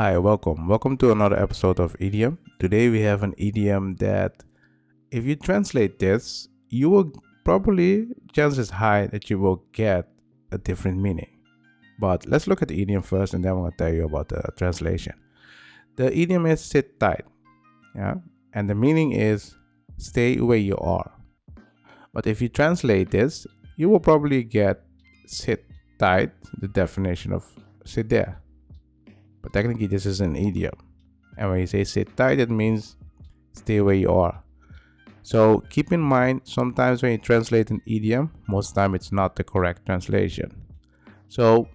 Hi, welcome. Welcome to another episode of idiom. Today we have an idiom that if you translate this, you will probably chances high that you will get a different meaning. But let's look at the idiom first and then I'm going to tell you about the translation. The idiom is sit tight. Yeah. And the meaning is stay where you are. But if you translate this, you will probably get sit tight, the definition of sit there but technically this is an idiom. And when you say sit tight it means stay where you are. So keep in mind sometimes when you translate an idiom most time it's not the correct translation. So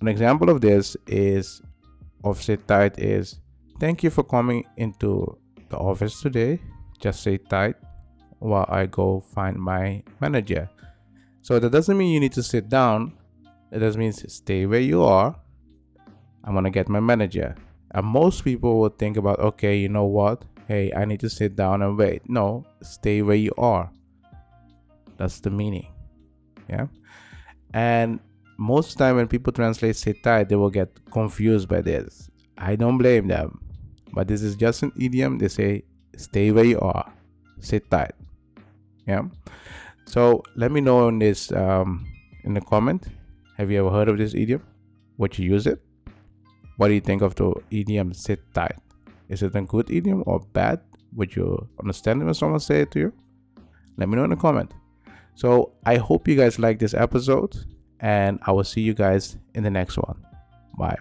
an example of this is of sit tight is thank you for coming into the office today. Just sit tight while i go find my manager. So that doesn't mean you need to sit down. It just means stay where you are I'm gonna get my manager. And most people would think about, okay, you know what? Hey, I need to sit down and wait. No, stay where you are. That's the meaning. Yeah. And most time when people translate sit tight, they will get confused by this. I don't blame them. But this is just an idiom. They say stay where you are. Sit tight. Yeah. So let me know in this um, in the comment. Have you ever heard of this idiom? Would you use it? What do you think of the idiom sit tight? Is it a good idiom or bad? Would you understand it when someone say it to you? Let me know in the comment. So I hope you guys like this episode and I will see you guys in the next one. Bye.